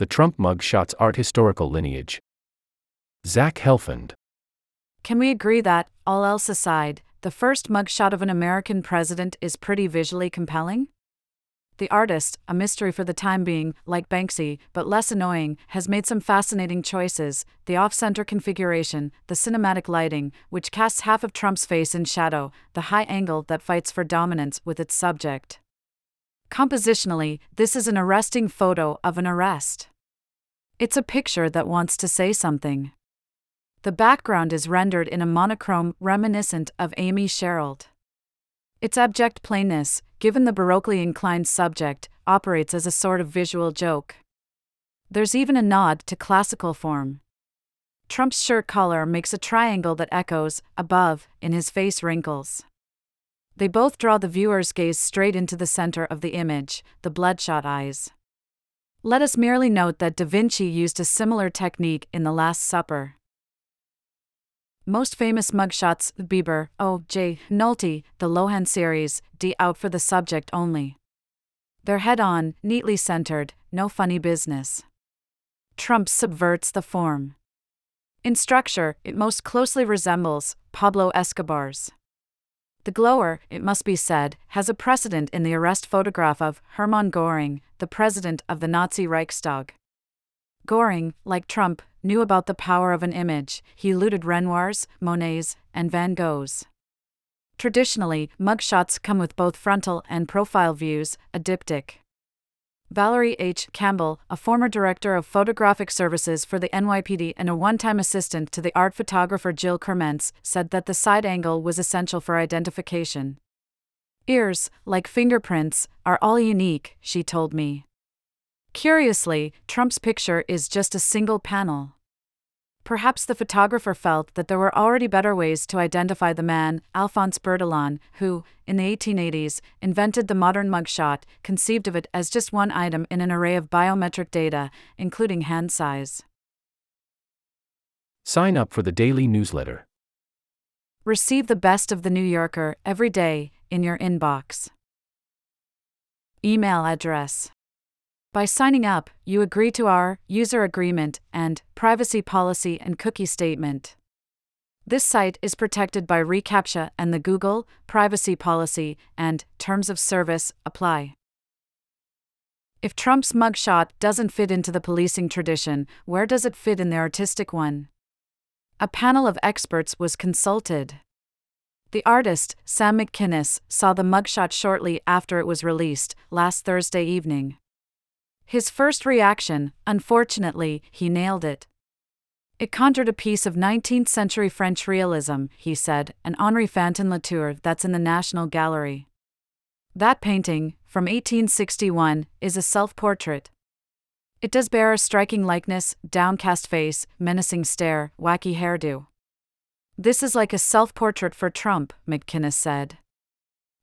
The Trump Mugshots Art Historical Lineage. Zach Helfand. Can we agree that, all else aside, the first mugshot of an American president is pretty visually compelling? The artist, a mystery for the time being, like Banksy, but less annoying, has made some fascinating choices the off center configuration, the cinematic lighting, which casts half of Trump's face in shadow, the high angle that fights for dominance with its subject. Compositionally, this is an arresting photo of an arrest. It's a picture that wants to say something. The background is rendered in a monochrome reminiscent of Amy Sherald. Its abject plainness, given the baroquely inclined subject, operates as a sort of visual joke. There's even a nod to classical form. Trump's shirt collar makes a triangle that echoes, above, in his face wrinkles. They both draw the viewer's gaze straight into the center of the image, the bloodshot eyes. Let us merely note that Da Vinci used a similar technique in The Last Supper. Most famous mugshots Bieber, O. J. Nolte, the Lohan series, D out for the subject only. They're head on, neatly centered, no funny business. Trump subverts the form. In structure, it most closely resembles Pablo Escobar's. The glower, it must be said, has a precedent in the arrest photograph of Hermann Göring, the president of the Nazi Reichstag. Göring, like Trump, knew about the power of an image, he looted Renoirs, Monets, and Van Goghs. Traditionally, mugshots come with both frontal and profile views, a diptych. Valerie H. Campbell, a former director of photographic services for the NYPD and a one time assistant to the art photographer Jill Krementz, said that the side angle was essential for identification. Ears, like fingerprints, are all unique, she told me. Curiously, Trump's picture is just a single panel. Perhaps the photographer felt that there were already better ways to identify the man, Alphonse Bertillon, who, in the 1880s, invented the modern mugshot, conceived of it as just one item in an array of biometric data, including hand size. Sign up for the daily newsletter. Receive the best of the New Yorker every day in your inbox. Email address by signing up, you agree to our user agreement and privacy policy and cookie statement. This site is protected by reCAPTCHA and the Google privacy policy and terms of service apply. If Trump's mugshot doesn't fit into the policing tradition, where does it fit in the artistic one? A panel of experts was consulted. The artist, Sam McKinniss, saw the mugshot shortly after it was released, last Thursday evening. His first reaction, unfortunately, he nailed it. It conjured a piece of 19th century French realism, he said, an Henri Fantin Latour that's in the National Gallery. That painting, from 1861, is a self portrait. It does bear a striking likeness, downcast face, menacing stare, wacky hairdo. This is like a self portrait for Trump, McKinniss said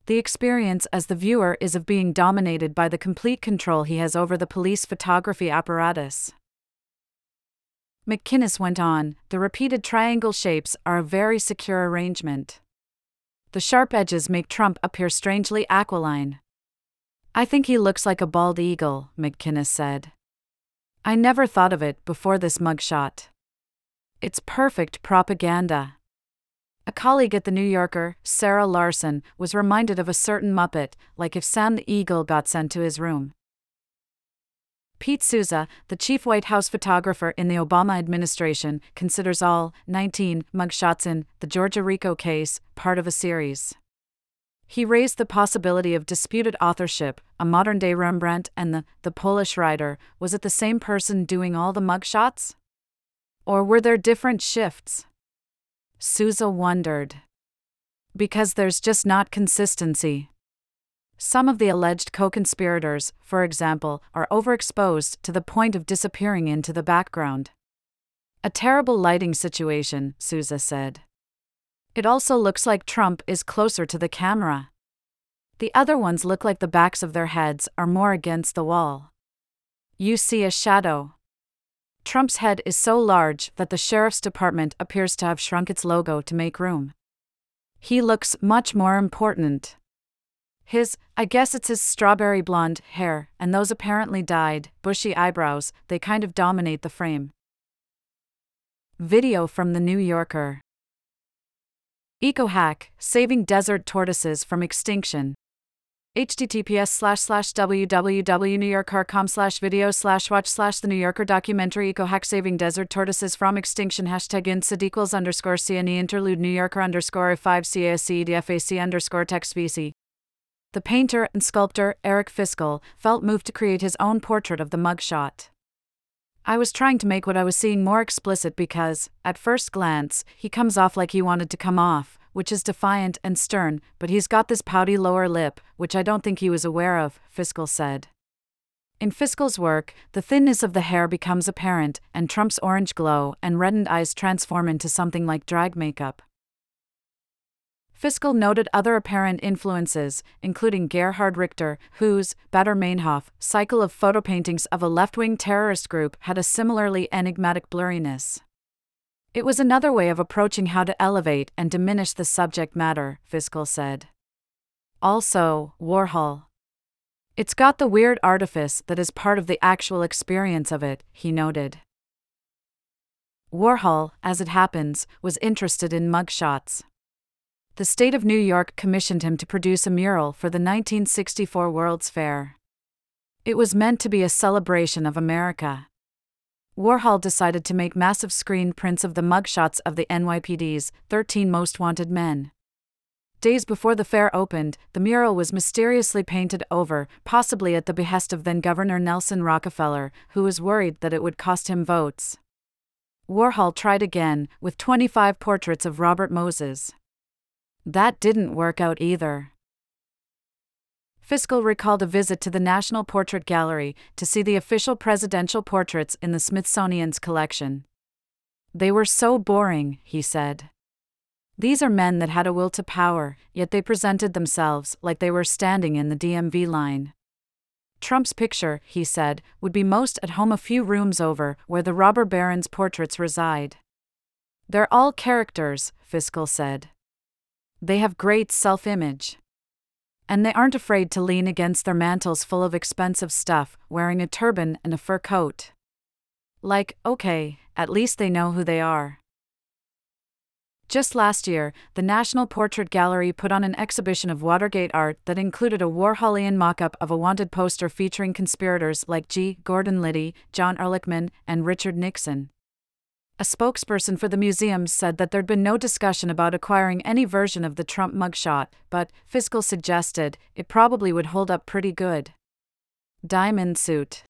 the experience as the viewer is of being dominated by the complete control he has over the police photography apparatus. McKinniss went on the repeated triangle shapes are a very secure arrangement. The sharp edges make Trump appear strangely aquiline. I think he looks like a bald eagle, McKinniss said. I never thought of it before this mugshot. It's perfect propaganda. A colleague at The New Yorker, Sarah Larson, was reminded of a certain Muppet, like if Sam the Eagle got sent to his room. Pete Souza, the chief White House photographer in the Obama administration, considers all 19 mugshots in the Georgia RICO case part of a series. He raised the possibility of disputed authorship. A modern day Rembrandt and the, the Polish writer was it the same person doing all the mugshots? Or were there different shifts? Souza wondered. Because there's just not consistency. Some of the alleged co conspirators, for example, are overexposed to the point of disappearing into the background. A terrible lighting situation, Souza said. It also looks like Trump is closer to the camera. The other ones look like the backs of their heads are more against the wall. You see a shadow. Trump's head is so large that the sheriff's department appears to have shrunk its logo to make room. He looks much more important. His, I guess it's his strawberry blonde hair, and those apparently dyed, bushy eyebrows, they kind of dominate the frame. Video from The New Yorker EcoHack Saving Desert Tortoises from Extinction. Https slash slash www.newyorker.com slash video slash watch slash the New Yorker documentary EcoHack Saving Desert Tortoises from Extinction hashtag inside equals underscore CNE interlude New Yorker underscore 5 CASC DFAC underscore text VC. The painter and sculptor Eric Fischl felt moved to create his own portrait of the mugshot. I was trying to make what I was seeing more explicit because, at first glance, he comes off like he wanted to come off, which is defiant and stern, but he's got this pouty lower lip, which I don't think he was aware of, Fischl said. In Fischl's work, the thinness of the hair becomes apparent, and Trump's orange glow and reddened eyes transform into something like drag makeup. Fischl noted other apparent influences, including Gerhard Richter, whose Baader-Meinhof cycle of photo paintings of a left wing terrorist group had a similarly enigmatic blurriness. It was another way of approaching how to elevate and diminish the subject matter, Fischl said. Also, Warhol. It's got the weird artifice that is part of the actual experience of it, he noted. Warhol, as it happens, was interested in mugshots the state of New York commissioned him to produce a mural for the 1964 World's Fair. It was meant to be a celebration of America. Warhol decided to make massive screen prints of the mugshots of the NYPD's 13 most wanted men. Days before the fair opened, the mural was mysteriously painted over, possibly at the behest of then Governor Nelson Rockefeller, who was worried that it would cost him votes. Warhol tried again, with 25 portraits of Robert Moses. That didn't work out either. Fischl recalled a visit to the National Portrait Gallery to see the official presidential portraits in the Smithsonian's collection. They were so boring, he said. These are men that had a will to power, yet they presented themselves like they were standing in the DMV line. Trump's picture, he said, would be most at home a few rooms over where the robber baron's portraits reside. They're all characters, Fischl said. They have great self image. And they aren't afraid to lean against their mantles full of expensive stuff, wearing a turban and a fur coat. Like, okay, at least they know who they are. Just last year, the National Portrait Gallery put on an exhibition of Watergate art that included a Warholian mock up of a wanted poster featuring conspirators like G. Gordon Liddy, John Ehrlichman, and Richard Nixon. A spokesperson for the museum said that there'd been no discussion about acquiring any version of the Trump mugshot, but Fischl suggested it probably would hold up pretty good. Diamond suit.